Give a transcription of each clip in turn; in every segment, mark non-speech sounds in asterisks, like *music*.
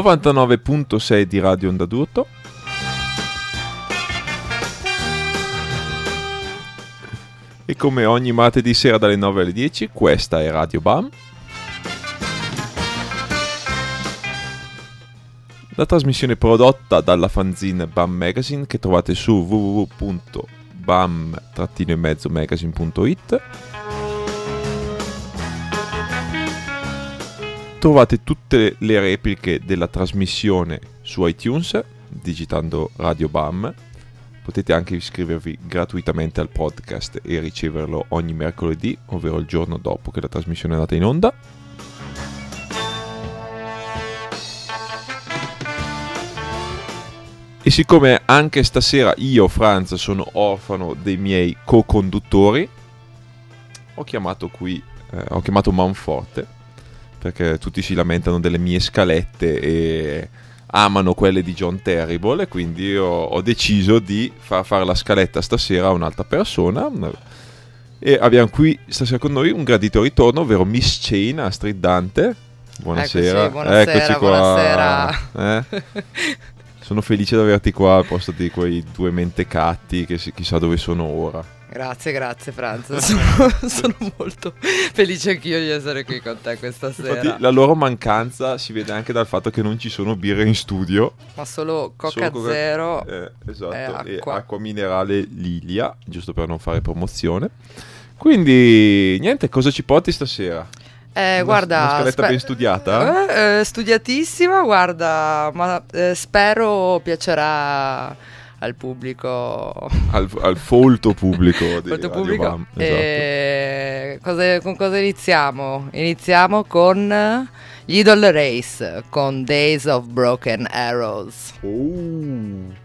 99.6 di Radio Onda d'Urto. E come ogni martedì sera dalle 9 alle 10, questa è Radio BAM. La trasmissione prodotta dalla fanzine BAM Magazine che trovate su www.bam-magazine.it Trovate tutte le repliche della trasmissione su iTunes digitando Radio BAM. Potete anche iscrivervi gratuitamente al podcast e riceverlo ogni mercoledì, ovvero il giorno dopo che la trasmissione è andata in onda. E siccome anche stasera io, Franz, sono orfano dei miei co-conduttori, ho chiamato qui, eh, ho chiamato Manforte, perché tutti si lamentano delle mie scalette e amano quelle di John Terrible, e quindi ho, ho deciso di far fare la scaletta stasera a un'altra persona. E abbiamo qui stasera con noi un gradito ritorno, ovvero Miss Chain, Astrid Dante. Buonasera. Eccoci, buonasera, Eccoci qua. buonasera. Eh? Sono felice di averti qua al posto di quei due mentecatti che si- chissà dove sono ora. Grazie, grazie Franz. *laughs* Sono, sono molto felice anch'io di essere qui con te questa sera. Infatti la loro mancanza si vede anche dal fatto che non ci sono birre in studio. Ma solo Coca Solo Coca- Zero. Eh, esatto, e e acqua. acqua minerale Lilia, giusto per non fare promozione. Quindi, niente, cosa ci porti stasera? Eh, Una- guarda, una scaletta spe- ben studiata? Eh, eh, studiatissima, guarda, ma eh, spero piacerà al pubblico. Al, al folto pubblico *laughs* di Radio pubblico. Bam, esatto. E cosa- con cosa iniziamo? Iniziamo con gli Idol Race, con Days of Broken Arrows. Oh.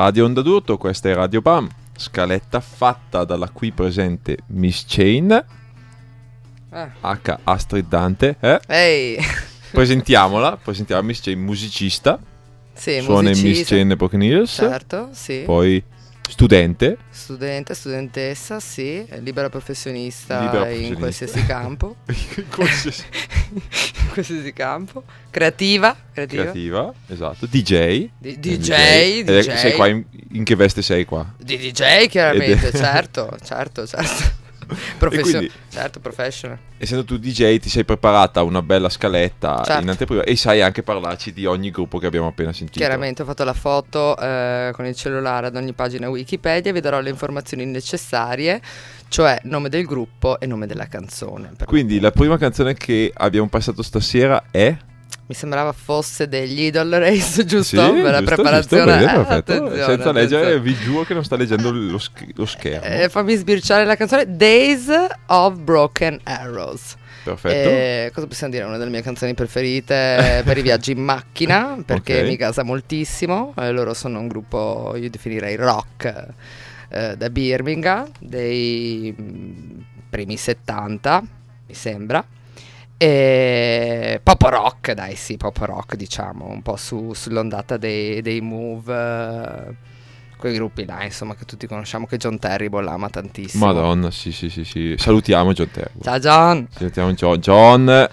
Radio Onda d'Urto, questa è Radio Pam, scaletta fatta dalla qui presente Miss Chain, ah. H. Astrid Dante. Eh? Hey. presentiamola, presentiamo Miss Chain, musicista. Sì, Suona musicista. in Miss Chain Epoch News. Certo, sì. Poi studente, Studente, studentessa, sì, libera professionista Libera in professionista. qualsiasi campo. *laughs* qualsiasi- in qualsiasi campo. Creativa, creativa. creativa, esatto, DJ. Eh, DJ, è- DJ. Sei qua in, in che veste sei qua? Di DJ chiaramente, certo, certo, certo. *laughs* *laughs* Professio- quindi- certo, professional. Essendo tu DJ ti sei preparata una bella scaletta Certo. in anteprima e sai anche parlarci di ogni gruppo che abbiamo appena sentito. Chiaramente ho fatto la foto eh, con il cellulare ad ogni pagina Wikipedia vi darò le informazioni necessarie, cioè nome del gruppo e nome della canzone. Quindi la prima canzone che abbiamo passato stasera è... Mi sembrava fosse degli Idol Race, giusto? Sì, per la giusto, preparazione. giusto, bene, Eh, perfetto. Senza leggere, attenzione. vi giuro che non sta leggendo lo, sch- lo schermo. Eh, fammi sbirciare la canzone Days of Broken Arrows. Perfetto. Eh, cosa possiamo dire? Una delle mie canzoni preferite per i viaggi in macchina *laughs* perché Ok. mi casa moltissimo. Eh, loro sono un gruppo, io definirei rock eh, da Birmingham dei mm, primi 70, mi sembra. E pop rock, dai, sì, pop rock, diciamo, un po' su- sull'ondata dei, dei move. eh, quei gruppi là, insomma, che tutti conosciamo, che John Terrible ama tantissimo. Madonna, sì, sì, sì, sì. Salutiamo John Terbo. Ciao John! Salutiamo John. John...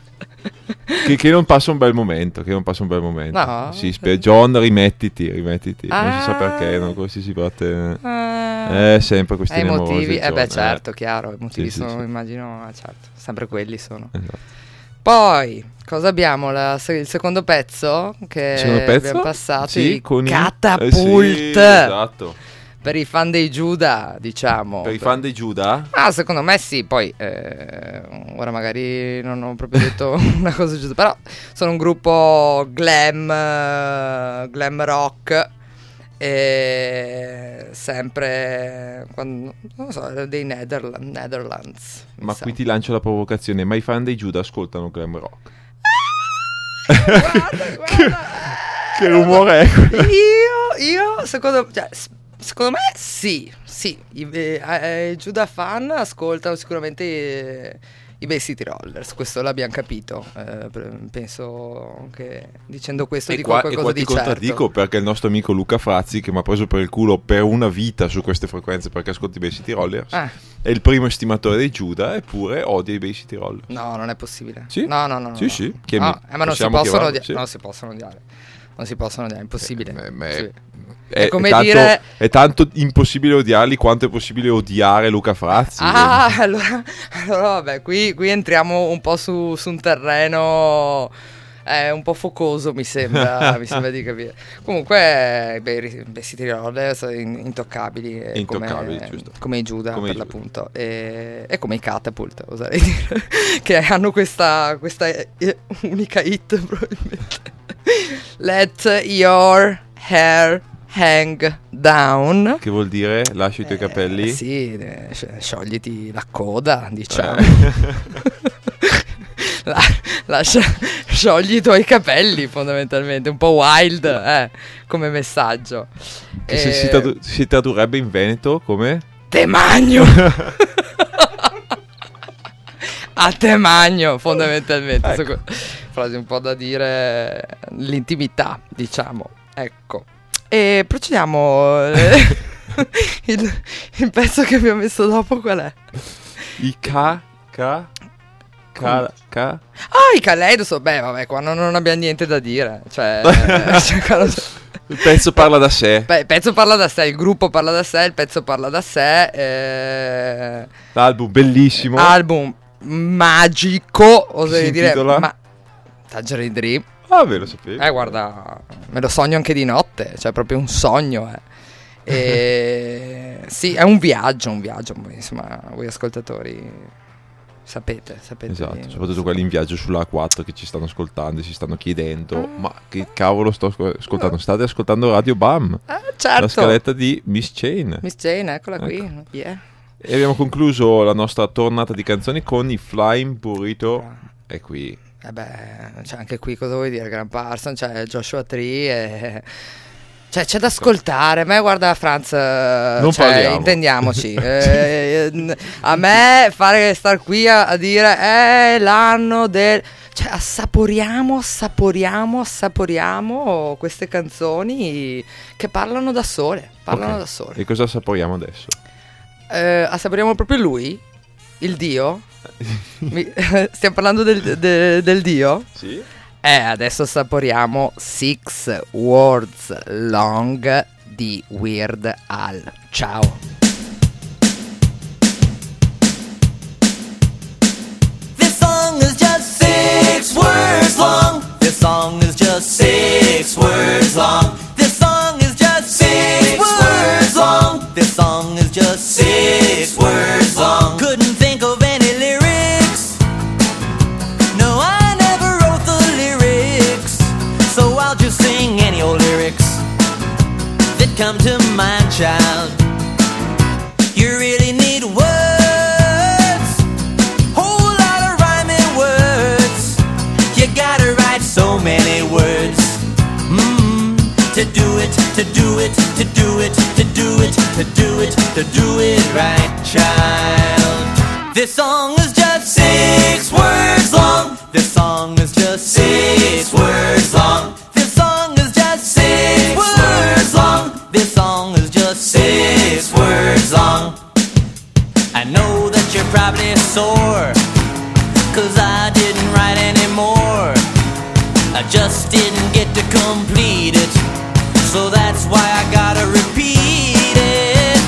che, che non passa un bel momento, che non passa un bel momento. No? Sì, spe- John, rimettiti, rimettiti. Non si sa Ah. perché, no? qualsiasi parte... Ah. Eh, sempre Eh, questi i motivi, eh John, beh certo, chiaro, i motivi Sì, sono, sì. immagino, eh, certo, sempre quelli sono. Esatto. Poi, cosa abbiamo? La- il secondo pezzo che Secondo pezzo? abbiamo passato, Sì, con i- Catapult, eh, sì, esatto. per i fan dei Giuda, diciamo. Per i fan dei Giuda? Ah, secondo me sì, poi eh, ora magari non ho proprio detto *laughs* una cosa giusta, però sono un gruppo glam, eh, glam rock, e sempre, quando, non so, dei Netherla- Netherlands. mi Ma sa. qui ti lancio la provocazione, ma i fan dei Giuda ascoltano glam rock. Guarda, *laughs* guarda. Che rumore è quello? Io, io, secondo, cioè, secondo me sì, sì, i, eh, eh, Giuda fan ascoltano sicuramente eh, i Bay City Rollers, questo l'abbiamo capito, eh, penso che dicendo questo E dico qua, e qualcosa qua ti di certo. contraddico perché il nostro amico Luca Frazzi, che mi ha preso per il culo per una vita su queste frequenze perché ascolti i Bay City Rollers, Ah, è il primo estimatore dei Giuda eppure odia i Bay City Rollers. no, non è possibile. Sì? No, no, no. Sì, no. sì, No, eh, ma non si odiare, sì. non si possono odiare. Non si possono odiare, è impossibile. Eh, ma- Sì. È, È come tanto, dire- è tanto impossibile odiarli quanto è possibile odiare Luca Frazzi. Ah, *laughs* allora, allora vabbè, qui, qui entriamo un po' su, su un terreno eh, un po' focoso, mi sembra, *laughs* mi sembra di capire. Comunque, beh, i Bay City Rollers sono in- intoccabili, eh, Intoccabili, come, i Giuda Come per l'appunto, e, e come i Catapult, oserei dire, *laughs* che hanno questa, questa eh, unica hit probabilmente. Let your hair hang down. Che vuol dire lascia i tuoi capelli? Eh, sì, eh, sci- sciogliti la coda, diciamo. Eh. *laughs* La- lascia, sciogli i tuoi capelli, fondamentalmente. Un po' wild, eh, come messaggio. Che Eh, si, tradu- si tradurrebbe in Veneto come? Te magno! *laughs* *laughs* A te magno, fondamentalmente. Ecco. Frase un po' da dire l'intimità, diciamo. Ecco. E procediamo. eh, *laughs* il, il pezzo che abbiamo messo dopo qual è? I K... K... K... K... Ah, i Kaleidoso. Beh, vabbè, qua non, non abbiamo niente da dire. Cioè, *laughs* cioè, Il pezzo parla da sé. Beh, il pezzo parla da sé, il gruppo parla da sé, il pezzo parla da sé. eh, L'album bellissimo. album magico, oserei dire. Ma Tangerine Dream. Ah, ve lo sapevo. Eh, guarda, me lo sogno anche di notte, cioè proprio un sogno, eh. E *laughs* sì, è un viaggio, un viaggio, insomma, voi ascoltatori sapete, sapete. Esatto, di- soprattutto quelli in viaggio sulla A4 che ci stanno ascoltando e si stanno chiedendo Ah. Ma che cavolo sto ascol- ascoltando? State ascoltando Radio Bam, Ah, la certo. scaletta di Miss Chain Miss Jane, eccola qui. Ecco. Yeah. E abbiamo concluso la nostra tornata di canzoni con i Flying Burrito E qui Eh beh, cioè anche qui cosa vuoi dire? Gran Parson, c'è Joshua Tree e Cioè, c'è da ascoltare. A me, guarda, Franz, eh, Non cioè, parliamo. intendiamoci. Eh, *laughs* eh, a me fare star qui a, a dire è l'anno del. Cioè, assaporiamo, assaporiamo, assaporiamo queste canzoni che parlano da sole. Parlano Ok. da sole. E cosa saporiamo adesso? Eh, assaporiamo proprio lui? Il dio? *laughs* Mi- *laughs* stiamo parlando del, de- del dio? Sì? Eh, adesso assaporiamo Six Words Long di Weird Al. Ciao. This song is just six words long. This song is just six words long. This song is just six words long. This song is just six words to do it, to do it, to do it, to do it right, child. This song is just six words long. This song is just six words long. This song is just six words long. This song is just six words long. I know that you're probably sore, cause I didn't write anymore. I just didn't get to complete it, so that's why I gotta repeat it.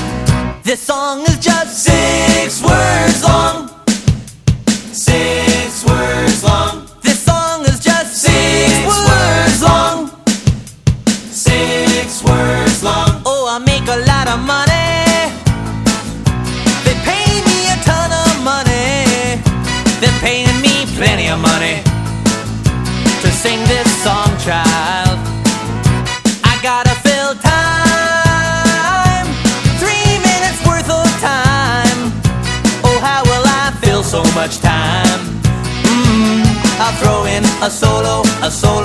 This song is just six words long. Six words long. This song is just six words long. Six words long. Oh, I make a lot of money. They pay me a ton of money. They're paying me plenty of money to sing this song, child. Gotta fill time, three minutes worth of time. Oh, how will I fill so much time? Mm, I'll throw in a solo, a solo,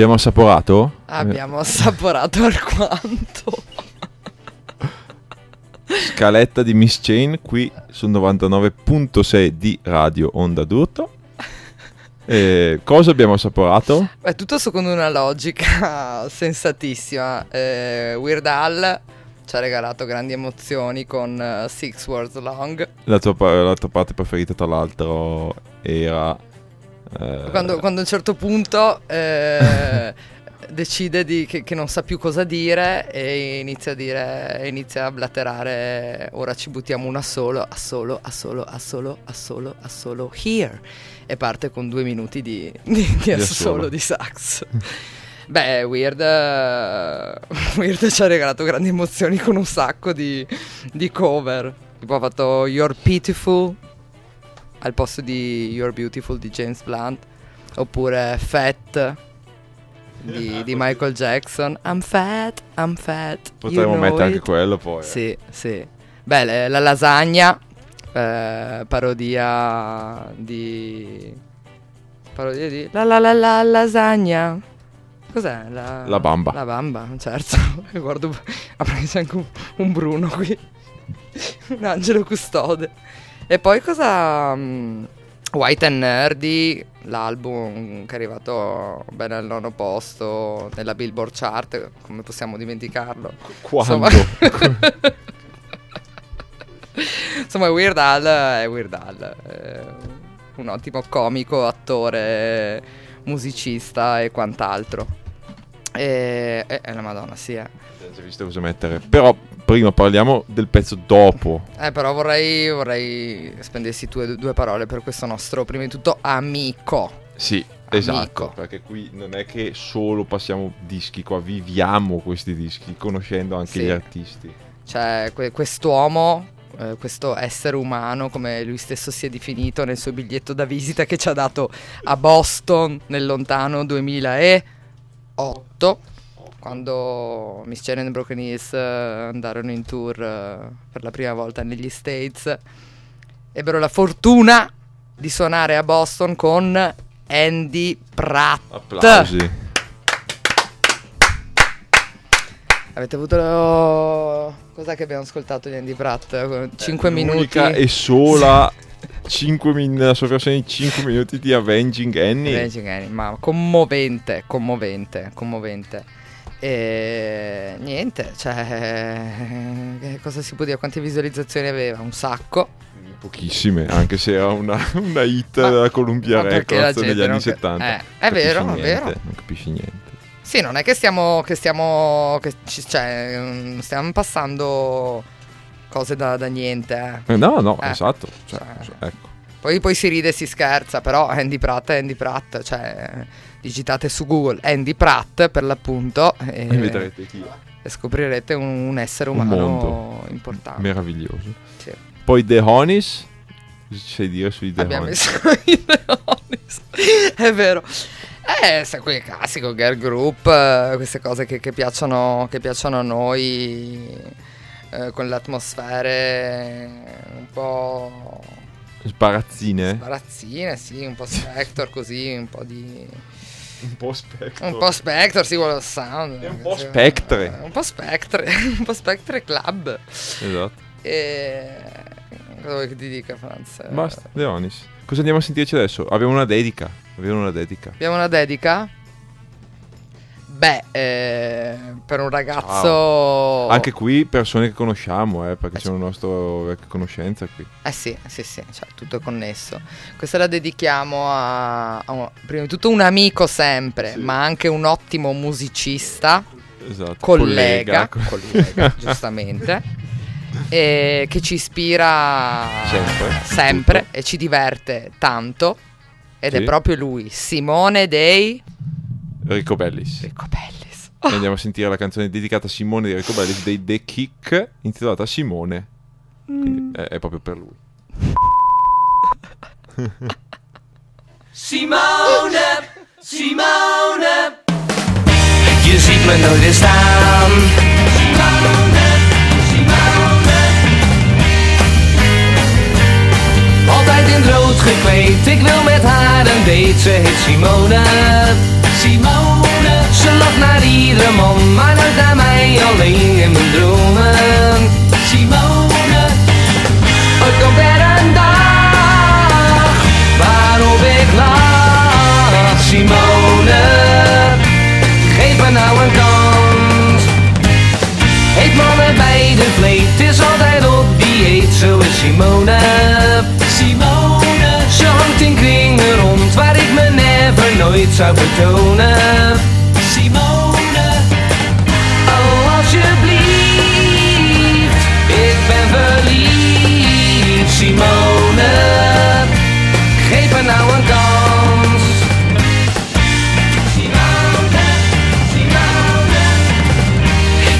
Abbiamo assaporato? Abbiamo assaporato *laughs* alquanto. Scaletta di Miss Chain qui su 99.6 di Radio Onda d'Urto. E cosa abbiamo assaporato? Beh, tutto secondo una logica *laughs* sensatissima. Eh, Weird Al ci ha regalato grandi emozioni con eh, Six Words Long. La tua, la tua parte preferita, tra l'altro, era eh. Quando, quando, a un certo punto eh, *laughs* decide di, che, che, non sa più cosa dire e inizia a dire, inizia a blatterare, ora ci buttiamo una solo, a solo, a solo, a solo, a solo, a solo, here. E parte con due minuti di, di, di assolo di sax. Beh, Weird, uh, *laughs* Weird ci ha regalato grandi emozioni con un sacco di, di cover. Tipo ha fatto You're Pitiful, al posto di You're Beautiful di James Blunt, oppure Fat di, eh, di, eh. Michael Jackson. I'm fat, I'm fat. Potremmo mettere anche quello poi. Eh. Sì, sì. Beh, la lasagna, eh, parodia di... Parodia di... La la la la lasagna. Cos'è? La, la bamba. La bamba, certo. *laughs* Guardo, *laughs* ha preso anche un, un Bruno qui. *laughs* un angelo custode. E poi cosa... Mm, White and Nerdy, l'album che è arrivato bene al nono posto nella Billboard chart, come possiamo dimenticarlo? Quando? Insomma, *laughs* Insomma Weird Al è Weird Al, è un ottimo comico, attore, musicista e quant'altro. E, e, e la Madonna, sì, eh. Visto cosa mettere. Però prima parliamo del pezzo dopo. Eh, però vorrei, vorrei spendessi due, due parole per questo nostro, prima di tutto, amico. Sì, Amico. esatto. Perché qui non è che solo passiamo dischi, qua viviamo questi dischi, conoscendo anche Sì. gli artisti. Cioè, que- quest'uomo, eh, questo essere umano, come lui stesso si è definito nel suo biglietto da visita che ci ha dato a Boston nel lontano 2008, quando Miss Jane and Broken Hills eh, andarono in tour eh, per la prima volta negli States. Ebbero la fortuna di suonare a Boston con Andy Pratt. Applausi. Avete avuto lo... Cos'è che abbiamo ascoltato di Andy Pratt? 5 minuti. L'unica e sola 5 min- la sua versione di 5 minuti di Avenging Annie. Avenging Annie, ma commovente, commovente, commovente. E niente, cioè, eh, cosa si può dire? Quante visualizzazioni aveva? Un sacco. Pochissime, anche se era una, *laughs* una hit Ma- della Columbia Records negli anni ca- 70. Eh, è vero, è niente, vero. Non capisci niente. Sì, non è che stiamo, che stiamo, che ci- cioè, mm, stiamo passando cose da, da niente. eh. Eh, no, no, Eh, esatto. Cioè, cioè- cioè, ecco. Poi, poi si ride e si scherza, però Andy Pratt è Andy Pratt, cioè digitate su Google Andy Pratt per l'appunto e, E vedrete chi è. e scoprirete un, un essere Un umano mondo. importante. Meraviglioso. Sì. Poi The Honeys. Cosa ci sai dire sui The Abbiamo Honeys? messo *laughs* i Leonis. È vero. Eh, sai, quel classico girl group, eh, queste cose che, che piacciono, che piacciono a noi, eh, con le atmosfere un po' Sbarazzine. barazzine, sì, un po' Spector così, un po' di... Un po' Spectre. Un po' Spector, sì, quello sound. È un po' Sì, Spectre. eh, Un po' Spectre, *laughs* un po' Spectre Club. Esatto. E... Cosa vuoi che ti dica, Franz? Eh, Basta, Honeys. Cosa andiamo a sentirci adesso? Abbiamo una dedica. Abbiamo una dedica. Abbiamo una dedica? Beh, eh, per un ragazzo... Ciao. Anche qui persone che conosciamo, eh, perché Eh, c'è una nostra vecchia conoscenza qui. Eh sì, sì, sì, cioè, tutto è connesso. Questa la dedichiamo a, a prima di tutto un amico sempre, Sì. ma anche un ottimo musicista, Esatto. collega, Collega. collega, *laughs* giustamente, e che ci ispira Sempre, sempre e ci diverte tanto. Ed è Sì. proprio lui, Simone dei Rico Bellis. Ricco Bellis. E andiamo a sentire la canzone dedicata a Simone di Rico Bellis dei The Kick, intitolata Simone. Quindi è, è proprio per lui. Simone, Simone. Je ziet me nooit eens staan. Simone, Simone. Altijd in het rood gekleed, ik wil met haar een date. Ze heet Simone. Simone. Ze lacht naar iedere man, maar nooit naar mij alleen in mijn dromen. Simone. Ooit komt er een dag waarop ik lach. Simone, geef me nou een kans. Eet mannen bij de vleet, is altijd op dieet, zo is. Simone, nooit zou vertonen. Simone, oh alsjeblieft, ik ben verliefd. Simone, geef me nou een kans. Simone, Simone,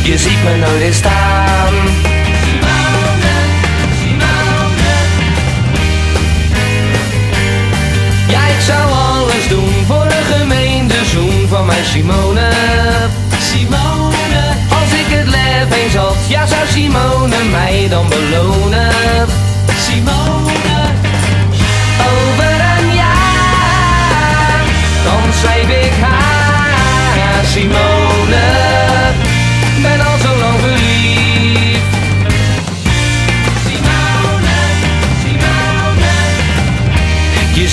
je ziet me nooit eens staan. Simone. Simone. Als ik het lef eens had, ja zou Simone mij dan belonen. Simone. Over een jaar, dan schrijf ik haar. Simone, ben al zo lang verliefd. Simone, Simone. Je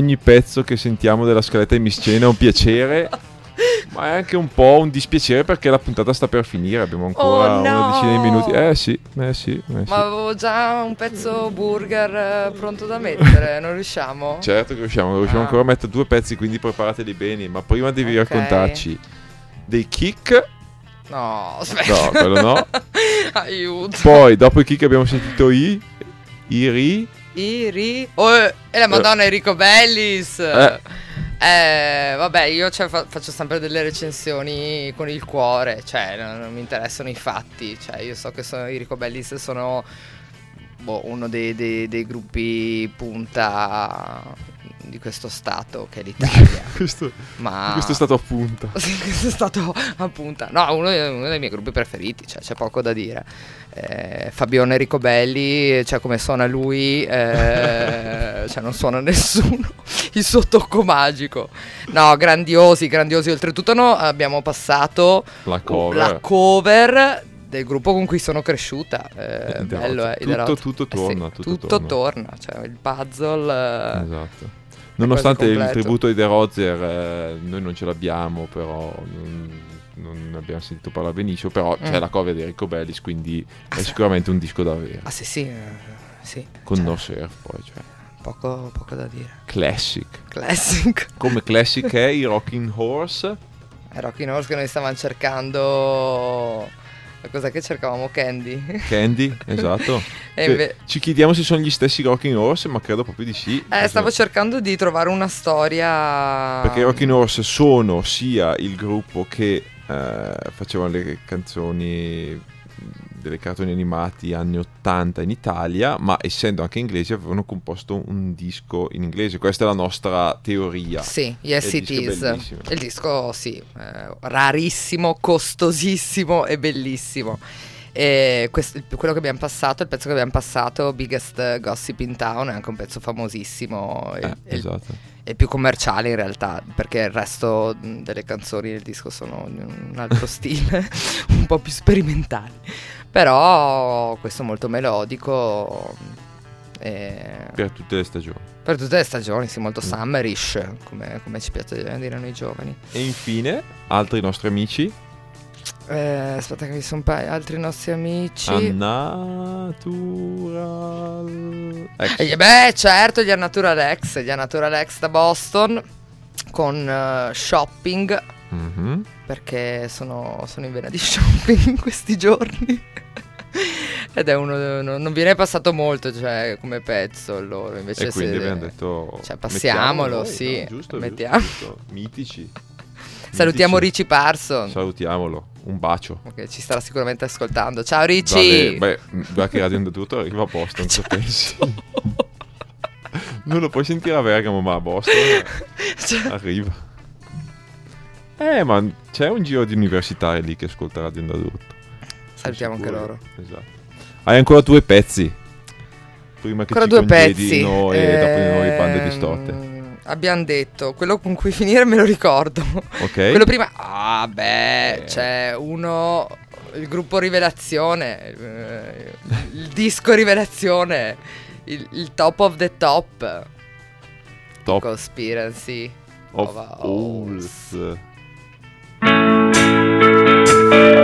ogni pezzo che sentiamo della scaletta di Miscena è un piacere, *laughs* ma è anche un po' un dispiacere perché la puntata sta per finire. Abbiamo ancora Oh, una no! decina di minuti. Eh sì, eh sì, eh sì. Ma avevo già un pezzo burger eh, pronto da mettere, *laughs* non riusciamo? Certo che riusciamo, riusciamo Ah. ancora a mettere due pezzi, quindi preparateli bene. Ma prima devi Ok. raccontarci dei kick. No, aspetta. No, quello no. *laughs* Aiuto. Poi, dopo i kick abbiamo sentito i. I ri. I, ri... Oh, eh, e la madonna Enrico Bellis. Eh. Eh, vabbè, io cioè, fa- faccio sempre delle recensioni con il cuore, cioè non, non mi interessano i fatti, cioè io so che sono, i Rico Bellis sono boh, uno dei, dei- dei gruppi punta di questo stato che è *laughs* l'Italia. Questo, Ma questo è stato a punta. *laughs* Sì, questo è stato a punta. No, uno, dei- uno dei miei gruppi preferiti, cioè c'è poco da dire. Eh, Fabione Ricobelli, cioè come suona lui, eh, *laughs* cioè non suona nessuno. Il suo tocco magico. No, grandiosi, grandiosi. Oltretutto no, abbiamo passato La cover. la cover del gruppo con cui sono cresciuta. Eh, è bello, eh, tutto- tutto eh sì, torna, tutto tutto torna. torna. Cioè il puzzle. eh, Esatto. Nonostante il tributo di The Rozer, eh, noi non ce l'abbiamo, però non, non abbiamo sentito parlare benissimo. Però c'è Mm. la cover di Enrico Bellis, quindi è sicuramente un disco da avere. Ah sì sì, eh, sì. Con cioè, No Surf, poi, cioè. poco, poco da dire. Classic. Classic. *laughs* Come classic è i Rocking Horse. Era Rocky Horse che noi stavamo cercando. La cosa che cercavamo Candy. Candy, *laughs* esatto. Inve- Ci chiediamo se sono gli stessi Rocking Horse, ma credo proprio di sì. Eh, stavo cercando di trovare una storia. Perché i Rocking Horse sono sia il gruppo che eh, facevano le canzoni delle cartoni animati anni 80 in Italia, ma essendo anche inglesi avevano composto un disco in inglese. Questa è la nostra teoria. Sì, Yes E It Is. bellissimo. Il disco, sì, eh, rarissimo, costosissimo e bellissimo. E questo- quello che abbiamo passato, il pezzo che abbiamo passato, Biggest Gossip in Town, è anche un pezzo famosissimo. e- Eh, e- esatto. è più commerciale in realtà, perché il resto delle canzoni del disco sono un altro *laughs* stile, un po' più sperimentali. Però questo è molto melodico. e- Per tutte le stagioni. per tutte le stagioni, sì, Mm. molto summerish, come, come ci piace dire noi giovani. E infine, altri nostri amici. Eh, aspetta che mi sono pa- altri nostri amici. Unnatural X. Eh, beh, certo, gli Unnatural X, gli Unnatural X da Boston con eh, shopping. Mhm. Perché sono, sono in vena di *laughs* shopping in questi giorni. Ed è uno. Non, viene passato molto, cioè, come pezzo loro. Invece E quindi se- abbiamo detto... Cioè, passiamolo, noi, sì, no? Giusto, mettiamo. giusto, giusto. Mitici. *laughs* Salutiamo Mitici. Ricci Parson. Salutiamolo. Un bacio. Che ci starà sicuramente ascoltando. Ciao Ricci! Vabbè, beh, guarda che Radio Tutto arriva a Boston, *laughs* cosa pensi? non lo puoi sentire a Bergamo, ma a Boston Cioè, arriva. Eh, ma c'è un giro di universitari lì che ascolta Radio Onda Tutto. salutiamo anche loro. Esatto. Hai ancora due pezzi. Prima che Ancora ci due pezzi. congedino e dopo di noi bande Ehm, distorte. Abbiamo detto, quello con cui finire me lo ricordo. Ok? *laughs* Quello prima, ah beh, Eh. c'è uno, il gruppo Rivelazione, eh, il disco Rivelazione, il, il top of the top, Top Conspiracy of of Owls. When I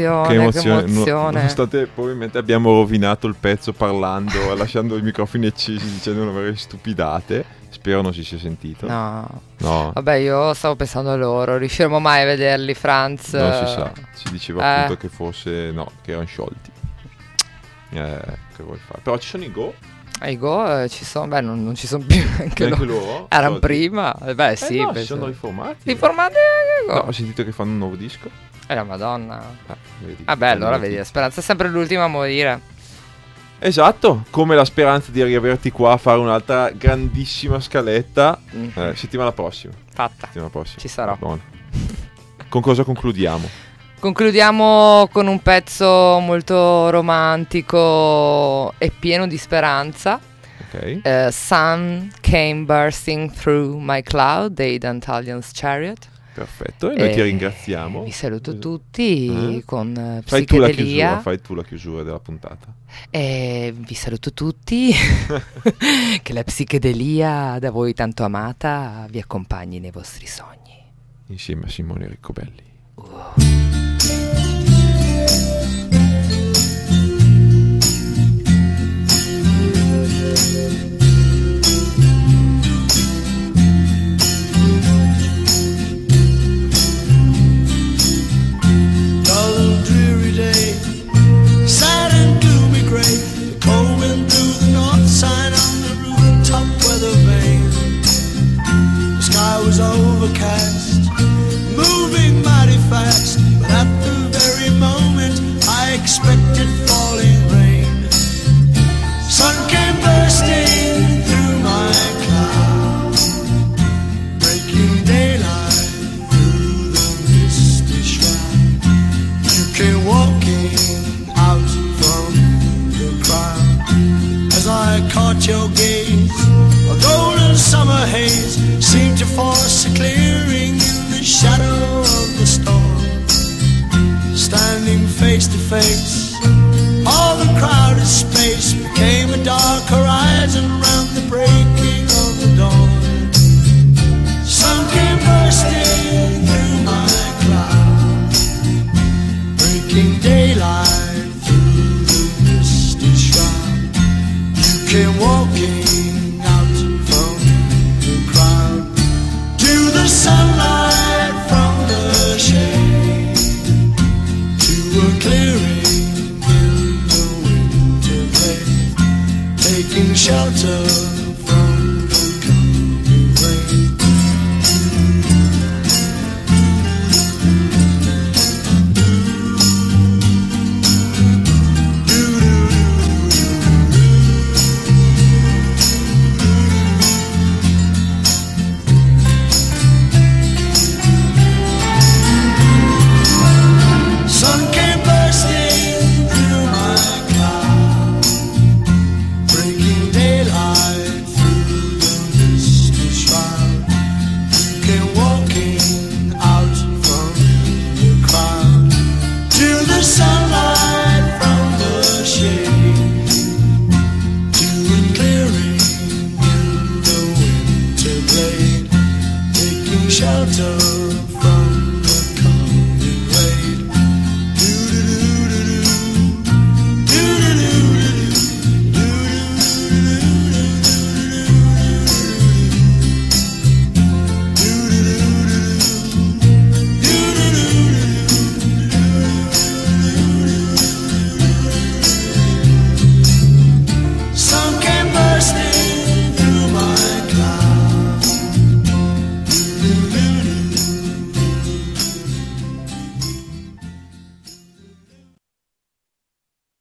Che emozione, Che che emozione. emozione. No- nonostante probabilmente abbiamo rovinato il pezzo parlando, *laughs* lasciando i microfoni accesi, dicendo una vera stupidate. Spero non si sia sentito. No. No, Vabbè, io stavo pensando a loro. Riusciremo mai a vederli, Franz? non si sa. Si diceva Eh. appunto che fosse. No, che erano sciolti. Eh, che vuoi fare? Però ci sono i Go. Ah, I Go eh, ci sono, beh, non, non ci sono più *laughs* anche loro. loro? Erano prima. Eh, Beh, Eh sì. no, si penso- sono riformati. Riformati i No, ho sentito che fanno un nuovo disco. Eh, la madonna. Ah, vedi. Vabbè, allora vedi, la speranza è sempre l'ultima a morire. Esatto, come la speranza di riaverti qua a fare un'altra grandissima scaletta. Mm. Eh, settimana prossima. Fatta. Settimana prossima. Ci sarò. Buona. Con cosa concludiamo? Concludiamo con un pezzo molto romantico e pieno di speranza. Ok. Eh, Sun Came Bursting Through My Cloud dei Dantalian's Chariot. Perfetto, e noi ti Eh, ringraziamo. Vi saluto tutti Eh? con eh, Fai tu chiusura, fai tu la chiusura della puntata. E vi saluto tutti. *laughs* che la psichedelia da voi tanto amata vi accompagni nei vostri sogni. Insieme a Simone Riccobelli. dull, Your gaze. A golden summer haze seemed to force a clearing in the shadow of the storm. Standing face to face, all the crowded space became a dark horizon round the breaking of the dawn. Sun came bursting